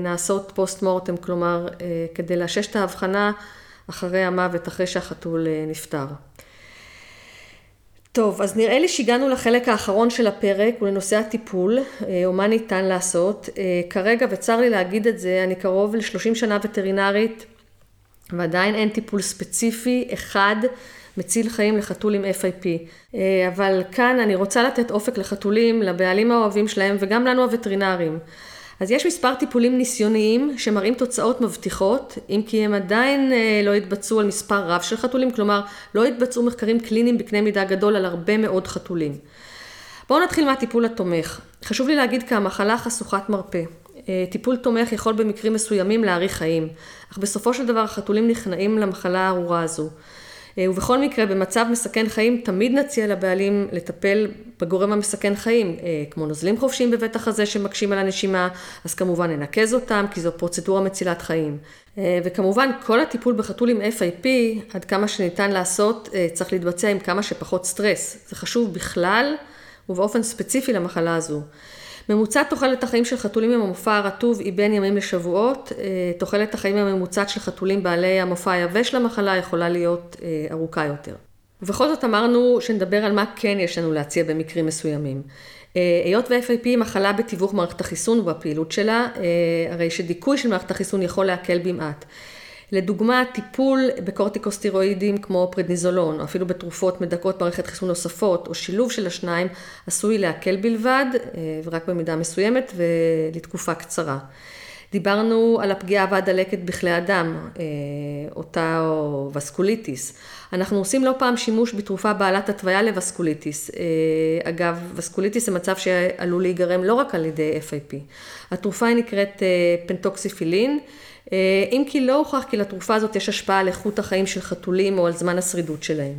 נעשות פוסט מורטם, כלומר כדי לאשש את ההבחנה אחרי המוות, אחרי שהחתול נפטר. טוב, אז נראה לי שהגענו לחלק האחרון של הפרק ולנושא הטיפול, אה, או מה ניתן לעשות. אה, כרגע, וצר לי להגיד את זה, אני קרוב ל-30 שנה וטרינרית, ועדיין אין טיפול ספציפי אחד מציל חיים לחתול עם FIP. אה, אבל כאן אני רוצה לתת אופק לחתולים, לבעלים האוהבים שלהם וגם לנו הווטרינרים. אז יש מספר טיפולים ניסיוניים שמראים תוצאות מבטיחות, אם כי הם עדיין אה, לא התבצעו על מספר רב של חתולים, כלומר לא התבצעו מחקרים קליניים בקנה מידה גדול על הרבה מאוד חתולים. בואו נתחיל מהטיפול התומך. חשוב לי להגיד כי המחלה חשוכת מרפא. אה, טיפול תומך יכול במקרים מסוימים להאריך חיים, אך בסופו של דבר החתולים נכנעים למחלה הארורה הזו. אה, ובכל מקרה, במצב מסכן חיים, תמיד נציע לבעלים לטפל בגורם המסכן חיים, אה, כמו נוזלים חופשיים בבית החזה שמקשים על הנשימה, אז כמובן ננקז אותם, כי זו פרוצדורה מצילת חיים. אה, וכמובן, כל הטיפול בחתול עם FIP, עד כמה שניתן לעשות, צריך להתבצע עם כמה שפחות סטרס. זה חשוב בכלל ובאופן ספציפי למחלה הזו. ממוצע תוחלת החיים של חתולים עם המופע הרטוב היא בין ימים לשבועות. אה, תוחלת החיים הממוצעת של חתולים בעלי המופע היבש למחלה יכולה להיות אה, ארוכה יותר. ובכל זאת אמרנו שנדבר על מה כן יש לנו להציע במקרים מסוימים. אה, היות ו-FIP היא מחלה בתיווך מערכת החיסון ובפעילות שלה, הרי שדיכוי של מערכת החיסון יכול להקל במעט. לדוגמה, טיפול בקורטיקוסטירואידים כמו פרדניזולון, או אפילו בתרופות מדכאות מערכת חיסון נוספות, או שילוב של השניים, עשוי להקל בלבד, אה, ורק במידה מסוימת, ולתקופה קצרה. דיברנו על הפגיעה והדלקת בכלי הדם, אה, אותה או וסקוליטיס. אנחנו עושים לא פעם שימוש בתרופה בעלת התוויה לווסקוליטיס. אה, אגב, וסקוליטיס זה מצב שעלול להיגרם לא רק על ידי FIP. התרופה היא נקראת פנטוקסיפילין. אה, אם כי לא הוכח כי לתרופה הזאת יש השפעה על איכות החיים של חתולים או על זמן השרידות שלהם.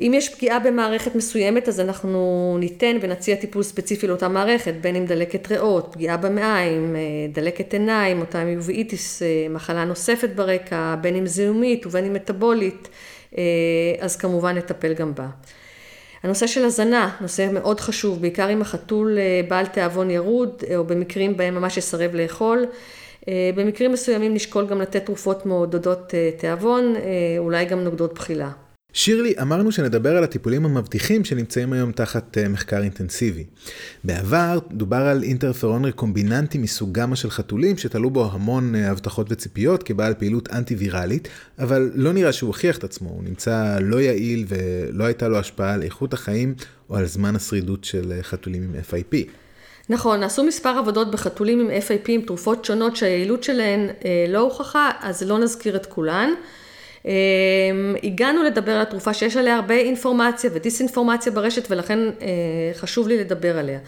אם יש פגיעה במערכת מסוימת, אז אנחנו ניתן ונציע טיפול ספציפי לאותה מערכת, בין אם דלקת ריאות, פגיעה במעיים, אה, דלקת עיניים, אותה מיובאיטיס, אה, מחלה נוספת ברקע, בין אם זיהומית ובין אם מטבולית, אז כמובן נטפל גם בה. הנושא של הזנה, נושא מאוד חשוב, בעיקר אם החתול בעל תיאבון ירוד, או במקרים בהם ממש יסרב לאכול. אה, במקרים מסוימים נשקול גם לתת תרופות מעודדות אה, תיאבון, אה, אולי גם נוגדות בחילה. שירלי, אמרנו שנדבר על הטיפולים המבטיחים שנמצאים היום תחת מחקר אינטנסיבי. בעבר דובר על אינטרפרון רקומביננטי מסוג גמא של חתולים, שתלו בו המון הבטחות וציפיות כבעל פעילות אנטי-ויראלית, אבל לא נראה שהוא הוכיח את עצמו, הוא נמצא לא יעיל ולא הייתה לו השפעה על איכות החיים או על זמן השרידות של חתולים עם FIP. נכון, נעשו מספר עבודות בחתולים עם FIP עם תרופות שונות שהיעילות שלהן אה, לא הוכחה, אז לא נזכיר את כולן. הגענו לדבר על התרופה שיש עליה הרבה אינפורמציה ודיסאינפורמציה ברשת ולכן חשוב לי לדבר עליה.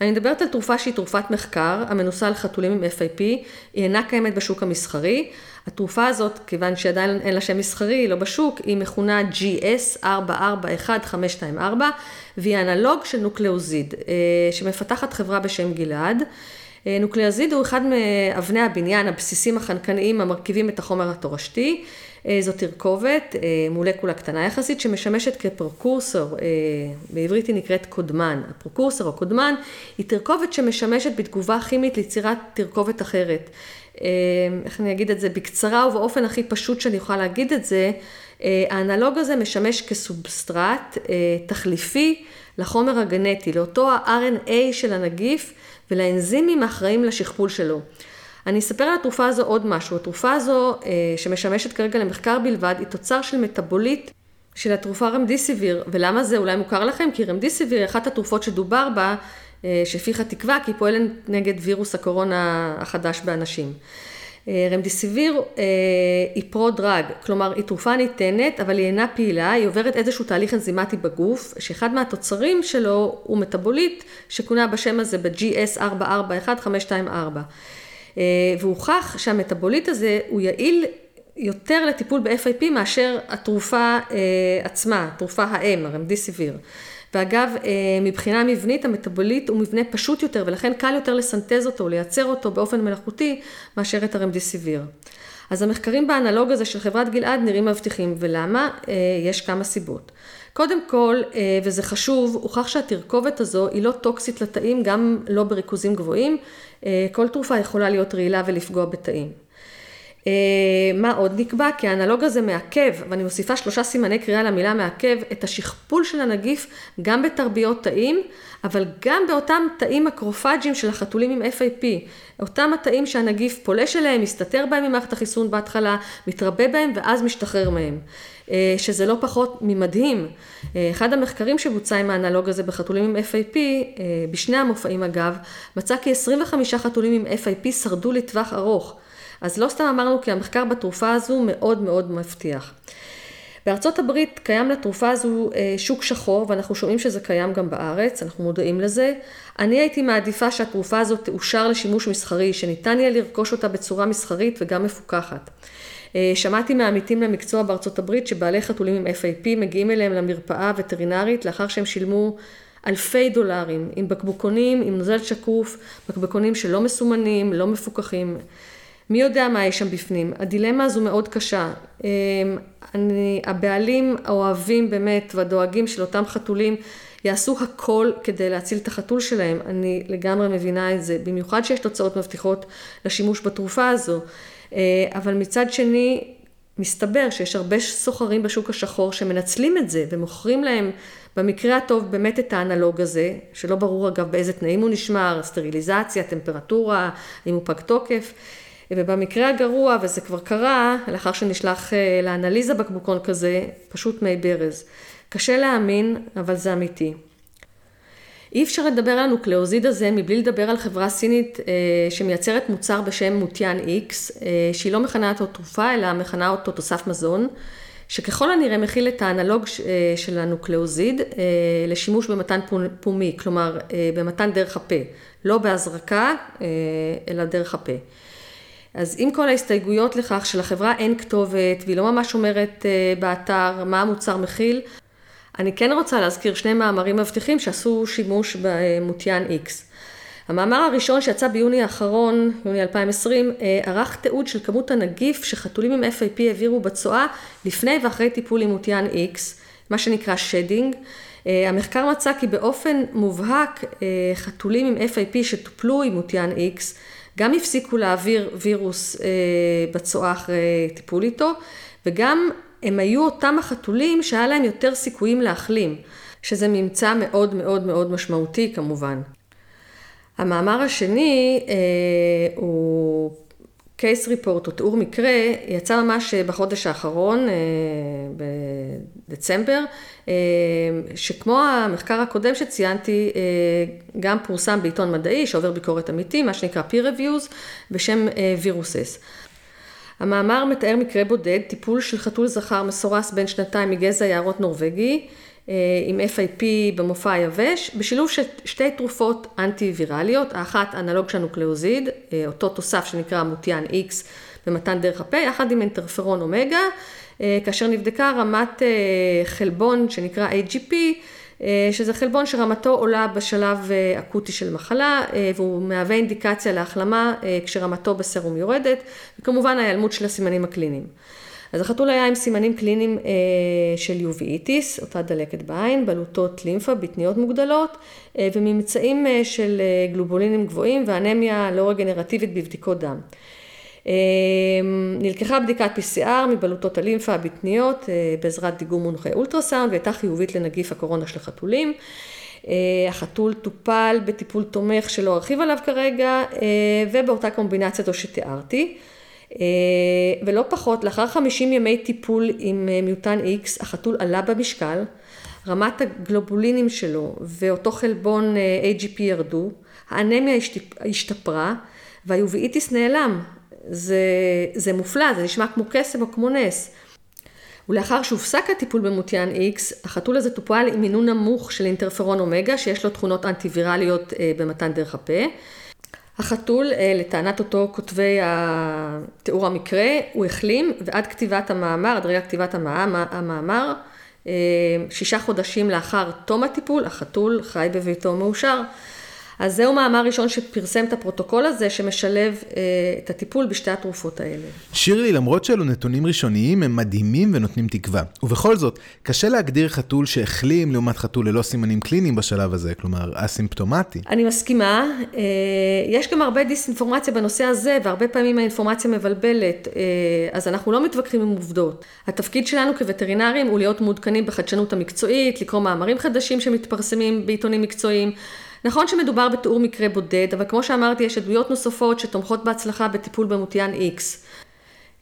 אני מדברת על תרופה שהיא תרופת מחקר המנוסה על חתולים עם FIP, היא אינה קיימת בשוק המסחרי. התרופה הזאת, כיוון שעדיין אין לה שם מסחרי, היא לא בשוק, היא מכונה GS 441524 והיא אנלוג של נוקלאוזיד שמפתחת חברה בשם גלעד. נוקלאוזיד הוא אחד מאבני הבניין הבסיסים החנקניים המרכיבים את החומר התורשתי. זו תרכובת, מולקולה קטנה יחסית, שמשמשת כפרוקורסור, בעברית היא נקראת קודמן. הפרוקורסור או קודמן היא תרכובת שמשמשת בתגובה כימית ליצירת תרכובת אחרת. איך אני אגיד את זה בקצרה ובאופן הכי פשוט שאני יכולה להגיד את זה, האנלוג הזה משמש כסובסטרט תחליפי לחומר הגנטי, לאותו ה-RNA של הנגיף ולאנזימים האחראים לשכפול שלו. אני אספר על התרופה הזו עוד משהו, התרופה הזו שמשמשת כרגע למחקר בלבד היא תוצר של מטאבוליט של התרופה רמדיסיביר, ולמה זה אולי מוכר לכם? כי רמדיסיביר היא אחת התרופות שדובר בה, שהפיחה תקווה, כי היא פועלת נגד וירוס הקורונה החדש באנשים. רמדיסיביר היא פרו-דרג, כלומר היא תרופה ניתנת, אבל היא אינה פעילה, היא עוברת איזשהו תהליך אנזימטי בגוף, שאחד מהתוצרים שלו הוא מטאבוליט, שכונה בשם הזה ב-GS 441524. והוכח שהמטאבוליט הזה הוא יעיל יותר לטיפול ב-FIP מאשר התרופה עצמה, תרופה האם, הרמדיסיביר. ואגב, מבחינה מבנית המטאבוליט הוא מבנה פשוט יותר ולכן קל יותר לסנטז אותו, לייצר אותו באופן מלאכותי מאשר את הרמדיסיביר. אז המחקרים באנלוג הזה של חברת גלעד נראים מבטיחים, ולמה? יש כמה סיבות. קודם כל, וזה חשוב, הוכח שהתרכובת הזו היא לא טוקסית לתאים, גם לא בריכוזים גבוהים, כל תרופה יכולה להיות רעילה ולפגוע בתאים. מה עוד נקבע? כי האנלוג הזה מעכב, ואני מוסיפה שלושה סימני קריאה למילה מעכב, את השכפול של הנגיף גם בתרביות תאים, אבל גם באותם תאים מקרופג'ים של החתולים עם FIP, אותם התאים שהנגיף פולש אליהם, מסתתר בהם ממערכת החיסון בהתחלה, מתרבה בהם ואז משתחרר מהם. שזה לא פחות ממדהים. אחד המחקרים שבוצע עם האנלוג הזה בחתולים עם FIP, בשני המופעים אגב, מצא כי 25 חתולים עם FIP שרדו לטווח ארוך. אז לא סתם אמרנו כי המחקר בתרופה הזו מאוד מאוד מבטיח. בארצות הברית קיים לתרופה הזו שוק שחור ואנחנו שומעים שזה קיים גם בארץ, אנחנו מודעים לזה. אני הייתי מעדיפה שהתרופה הזו תאושר לשימוש מסחרי, שניתן יהיה לרכוש אותה בצורה מסחרית וגם מפוקחת. שמעתי מעמיתים למקצוע בארצות הברית שבעלי חתולים עם FIP מגיעים אליהם למרפאה הווטרינרית לאחר שהם שילמו אלפי דולרים עם בקבוקונים, עם נוזל שקוף, בקבוקונים שלא מסומנים, לא מפוקחים. מי יודע מה יש שם בפנים? הדילמה הזו מאוד קשה. אני, הבעלים האוהבים באמת והדואגים של אותם חתולים יעשו הכל כדי להציל את החתול שלהם. אני לגמרי מבינה את זה, במיוחד שיש תוצאות מבטיחות לשימוש בתרופה הזו. אבל מצד שני, מסתבר שיש הרבה סוחרים בשוק השחור שמנצלים את זה ומוכרים להם במקרה הטוב באמת את האנלוג הזה, שלא ברור אגב באיזה תנאים הוא נשמר, סטריליזציה, טמפרטורה, אם הוא פג תוקף. ובמקרה הגרוע, וזה כבר קרה, לאחר שנשלח לאנליזה בקבוקון כזה, פשוט מי ברז. קשה להאמין, אבל זה אמיתי. אי אפשר לדבר על הנוקלאוזיד הזה מבלי לדבר על חברה סינית שמייצרת מוצר בשם Mutian X, שהיא לא מכנה אותו תרופה, אלא מכנה אותו תוסף מזון, שככל הנראה מכיל את האנלוג של הנוקלאוזיד לשימוש במתן פומי, כלומר במתן דרך הפה, לא בהזרקה, אלא דרך הפה. אז עם כל ההסתייגויות לכך שלחברה אין כתובת והיא לא ממש אומרת באתר מה המוצר מכיל, אני כן רוצה להזכיר שני מאמרים מבטיחים שעשו שימוש במוטיאן X. המאמר הראשון שיצא ביוני האחרון, יוני 2020, ערך תיעוד של כמות הנגיף שחתולים עם FIP העבירו בצואה לפני ואחרי טיפול עם מוטיאן X, מה שנקרא שדינג. המחקר מצא כי באופן מובהק חתולים עם FIP שטופלו עם מוטיאן X גם הפסיקו להעביר וירוס בצואה אחרי טיפול איתו, וגם הם היו אותם החתולים שהיה להם יותר סיכויים להחלים, שזה ממצא מאוד מאוד מאוד משמעותי כמובן. המאמר השני הוא case report או תיאור מקרה, יצא ממש בחודש האחרון, בדצמבר, שכמו המחקר הקודם שציינתי, גם פורסם בעיתון מדעי שעובר ביקורת אמיתי, מה שנקרא peer reviews, בשם וירוסס. המאמר מתאר מקרה בודד, טיפול של חתול זכר מסורס בן שנתיים מגזע יערות נורבגי, אה, עם FIP במופע היבש, בשילוב של שתי תרופות אנטי-ויראליות, האחת אנלוג של הנוקלאוזיד, אה, אותו תוסף שנקרא Mutian X במתן דרך הפה, יחד עם אינטרפרון אומגה, אה, כאשר נבדקה רמת חלבון שנקרא AGP, שזה חלבון שרמתו עולה בשלב אקוטי של מחלה, והוא מהווה אינדיקציה להחלמה כשרמתו בסרום יורדת, וכמובן ההיעלמות של הסימנים הקליניים. אז החתול היה עם סימנים קליניים אה, של יוביטיס, אותה דלקת בעין, בלוטות לימפה, בטניות מוגדלות, אה, וממצאים אה, של אה, גלובולינים גבוהים ואנמיה לא רגנרטיבית בבדיקות דם. אה, נלקחה בדיקת PCR מבלוטות הלימפה הבטניות אה, בעזרת דיגום מונחי אולטרסאונד והייתה חיובית לנגיף הקורונה של החתולים. אה, החתול טופל בטיפול תומך שלא ארחיב עליו כרגע ובאותה קומבינציה זו שתיארתי. אה, ולא פחות, לאחר 50 ימי טיפול עם אה, מיוטן X, החתול עלה במשקל, רמת הגלובולינים שלו ואותו חלבון אה, AGP ירדו, האנמיה השתפרה והיוביטיס נעלם. זה, זה מופלא, זה נשמע כמו קסם או כמו נס. ולאחר שהופסק הטיפול במוטיאן X, החתול הזה טופל עם מינון נמוך של אינטרפרון אומגה, שיש לו תכונות אנטיווירליות במתן דרך הפה. החתול, אה, לטענת אותו כותבי תיאור המקרה, הוא החלים ועד כתיבת המאמר, עד רגע כתיבת המאמר, אה, שישה חודשים לאחר תום הטיפול, החתול חי בביתו מאושר. אז זהו מאמר ראשון שפרסם את הפרוטוקול הזה, שמשלב אה, את הטיפול בשתי התרופות האלה. שירלי, למרות שאלו נתונים ראשוניים, הם מדהימים ונותנים תקווה. ובכל זאת, קשה להגדיר חתול שהחלים לעומת חתול ללא סימנים קליניים בשלב הזה, כלומר, אסימפטומטי. אני מסכימה. אה, יש גם הרבה דיסאינפורמציה בנושא הזה, והרבה פעמים האינפורמציה מבלבלת, אה, אז אנחנו לא מתווכחים עם עובדות. התפקיד שלנו כווטרינרים הוא להיות מעודכנים בחדשנות המקצועית, לקרוא מאמרים חדשים שמתפרסמים בעיתונים מקצועיים. נכון שמדובר בתיאור מקרה בודד, אבל כמו שאמרתי, יש עדויות נוספות שתומכות בהצלחה בטיפול במוטיאן X.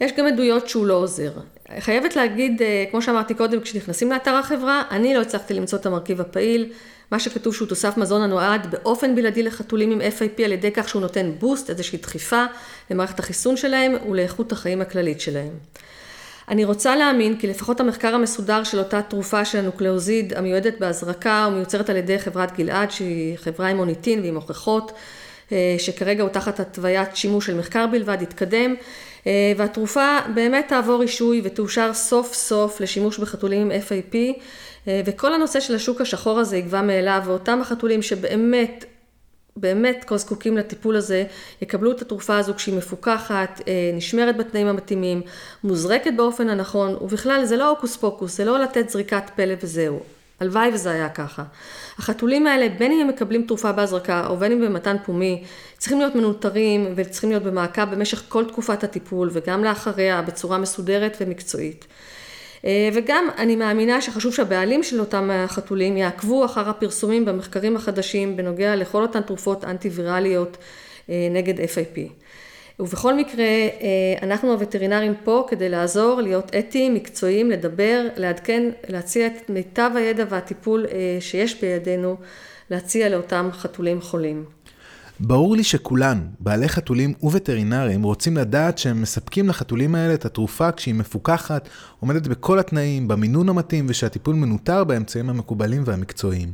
יש גם עדויות שהוא לא עוזר. חייבת להגיד, אה, כמו שאמרתי קודם, כשנכנסים לאתר החברה, אני לא הצלחתי למצוא את המרכיב הפעיל. מה שכתוב שהוא תוסף מזון הנועד באופן בלעדי לחתולים עם FIP על ידי כך שהוא נותן בוסט, איזושהי דחיפה למערכת החיסון שלהם ולאיכות החיים הכללית שלהם. אני רוצה להאמין כי לפחות המחקר המסודר של אותה תרופה של הנוקלאוזיד המיועדת בהזרקה ומיוצרת על ידי חברת גלעד שהיא חברה עם מוניטין ועם הוכחות אה, שכרגע הוא תחת התוויית שימוש של מחקר בלבד, יתקדם אה, והתרופה באמת תעבור רישוי ותאושר סוף סוף לשימוש בחתולים עם FIP אה, וכל הנושא של השוק השחור הזה יגבה מאליו ואותם החתולים שבאמת באמת כה זקוקים לטיפול הזה, יקבלו את התרופה הזו כשהיא מפוקחת, אה, נשמרת בתנאים המתאימים, מוזרקת באופן הנכון, ובכלל זה לא הוקוס פוקוס, זה לא לתת זריקת פלא וזהו. הלוואי וזה היה ככה. החתולים האלה, בין אם הם מקבלים תרופה בהזרקה או בין אם במתן פומי, צריכים להיות מנוטרים וצריכים להיות במעקב במשך כל תקופת הטיפול וגם לאחריה בצורה מסודרת ומקצועית. אה, וגם אני מאמינה שחשוב שהבעלים של אותם החתולים יעקבו אחר הפרסומים במחקרים החדשים בנוגע לכל אותן תרופות אנטי-ויראליות אה, נגד FIP. ובכל מקרה, אה, אנחנו הווטרינרים פה כדי לעזור, להיות אתיים, מקצועיים, לדבר, לעדכן, להציע את מיטב הידע והטיפול שיש בידינו, להציע לאותם חתולים חולים. ברור לי שכולן, בעלי חתולים ווטרינרים, רוצים לדעת שהם מספקים לחתולים האלה את התרופה כשהיא מפוקחת, עומדת בכל התנאים, במינון המתאים, ושהטיפול מנוטר באמצעים המקובלים והמקצועיים.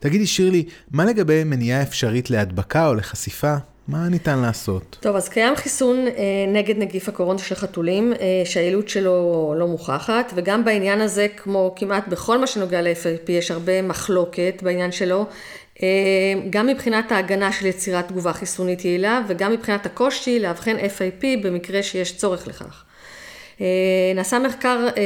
תגידי שירלי, מה לגבי מניעה אפשרית להדבקה או לחשיפה? מה ניתן לעשות? טוב, אז קיים חיסון אה, נגד נגיף הקורונה של חתולים, אה, שהיעילות שלו לא מוכחת, וגם בעניין הזה, כמו כמעט בכל מה שנוגע ל-FIP, יש הרבה מחלוקת בעניין שלו. אה, גם מבחינת ההגנה של יצירת תגובה חיסונית יעילה וגם מבחינת הקושי לאבחן FIP במקרה שיש צורך לכך. אה, נעשה מחקר אה,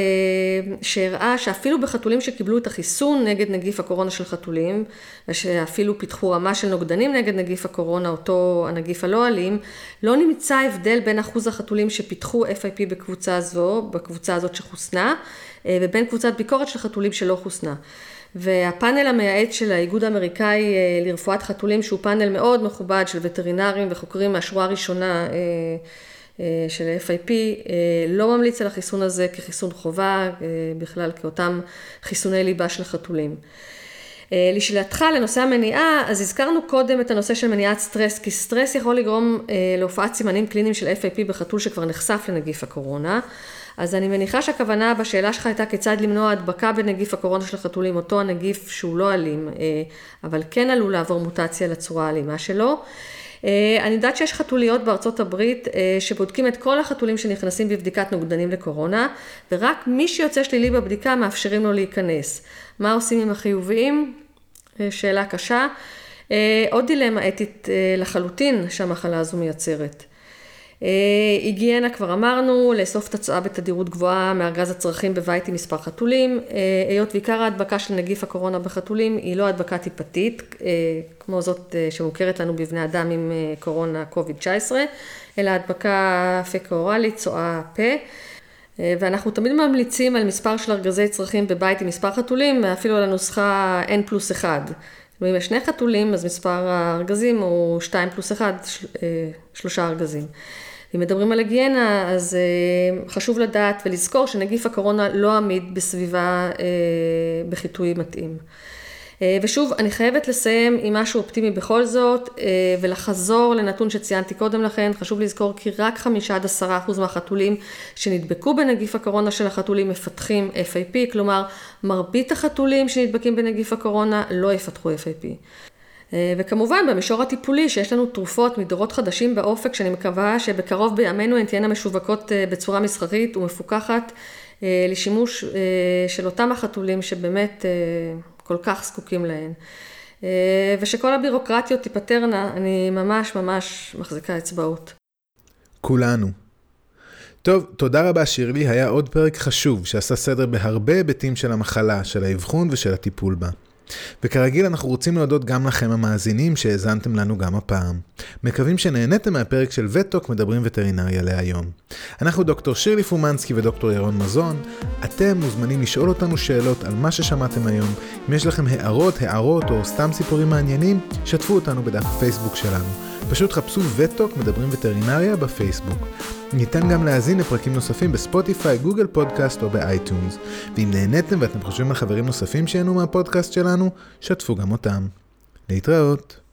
שהראה שאפילו בחתולים שקיבלו את החיסון נגד נגיף הקורונה של חתולים, ושאפילו פיתחו רמה של נוגדנים נגד נגיף הקורונה, אותו הנגיף הלא אלים, לא נמצא הבדל בין אחוז החתולים שפיתחו FIP בקבוצה זו, בקבוצה הזאת שחוסנה, ובין קבוצת ביקורת של חתולים שלא חוסנה. והפאנל המייעץ של האיגוד האמריקאי אה, לרפואת חתולים, שהוא פאנל מאוד מכובד של וטרינרים וחוקרים מהשורה הראשונה אה, אה, של FIP, לא ממליץ על החיסון הזה כחיסון חובה, בכלל כאותם חיסוני ליבה של חתולים. לשאלתך לנושא המניעה, אז הזכרנו קודם את הנושא של מניעת סטרס, כי סטרס יכול לגרום להופעת סימנים קליניים של FAP בחתול שכבר נחשף לנגיף הקורונה. אז אני מניחה שהכוונה בשאלה שלך הייתה כיצד למנוע הדבקה בנגיף הקורונה של החתולים, אותו הנגיף שהוא לא אלים, אבל כן עלול לעבור מוטציה לצורה האלימה שלו. אני יודעת שיש חתוליות בארצות הברית שבודקים את כל החתולים שנכנסים בבדיקת נוגדנים לקורונה, ורק מי שיוצא שלילי בבדיקה מאפשרים לו להיכנס. מה עושים עם החיוביים? אה, שאלה קשה. אה, עוד דילמה אתית אה, לחלוטין שהמחלה הזו מייצרת. היגיינה כבר אמרנו, לאסוף תוצאה בתדירות גבוהה מארגז הצרכים בבית עם מספר חתולים, היות ועיקר ההדבקה של נגיף הקורונה בחתולים היא לא הדבקה טיפתית, כמו זאת שמוכרת לנו בבני אדם עם קורונה קוביד-19, אלא הדבקה פקאורלית, צואה פה. אה, ואנחנו תמיד ממליצים על מספר של ארגזי צרכים בבית עם מספר חתולים, אפילו על הנוסחה N פלוס 1. אם יש שני חתולים, אז מספר הארגזים הוא 2 פלוס 1, אה, שלושה ארגזים. אם מדברים על היגיינה, אז אה, חשוב לדעת ולזכור שנגיף הקורונה לא עמיד בסביבה בחיטוי מתאים. אה, ושוב, אני חייבת לסיים עם משהו אופטימי בכל זאת, אה, ולחזור לנתון שציינתי קודם לכן, חשוב לזכור כי רק חמישה עד עשרה אחוז מהחתולים שנדבקו בנגיף הקורונה של החתולים מפתחים FAP, כלומר, מרבית החתולים שנדבקים בנגיף הקורונה לא יפתחו FAP. אה, וכמובן במישור הטיפולי שיש לנו תרופות מדורות חדשים באופק שאני מקווה שבקרוב בימינו הן תהיינה משווקות בצורה מסחרית ומפוקחת לשימוש של אותם החתולים שבאמת כל כך זקוקים להן. אה, ושכל הבירוקרטיות תיפתרנה, אני ממש ממש מחזיקה אצבעות. כולנו. טוב, תודה רבה שירלי, היה עוד פרק חשוב שעשה סדר בהרבה היבטים של המחלה, של האבחון ושל הטיפול בה. וכרגיל אנחנו רוצים להודות גם לכם המאזינים שהאזנתם לנו גם הפעם. מקווים שנהניתם מהפרק של וטוק מדברים וטרינריה להיום. אנחנו דוקטור שירלי פומנסקי ודוקטור ירון מזון. אתם מוזמנים לשאול אותנו שאלות על מה ששמעתם היום. אם יש לכם הערות, הערות או סתם סיפורים מעניינים, שתפו אותנו בדף הפייסבוק שלנו. פשוט חפשו וטוק מדברים וטרינריה בפייסבוק. ניתן גם להאזין לפרקים נוספים בספוטיפיי, גוגל פודקאסט או באייטונס. ואם נהניתם ואתם חושבים על חברים נוספים שיהנו מהפודקאסט שלנו, שתפו גם אותם. להתראות.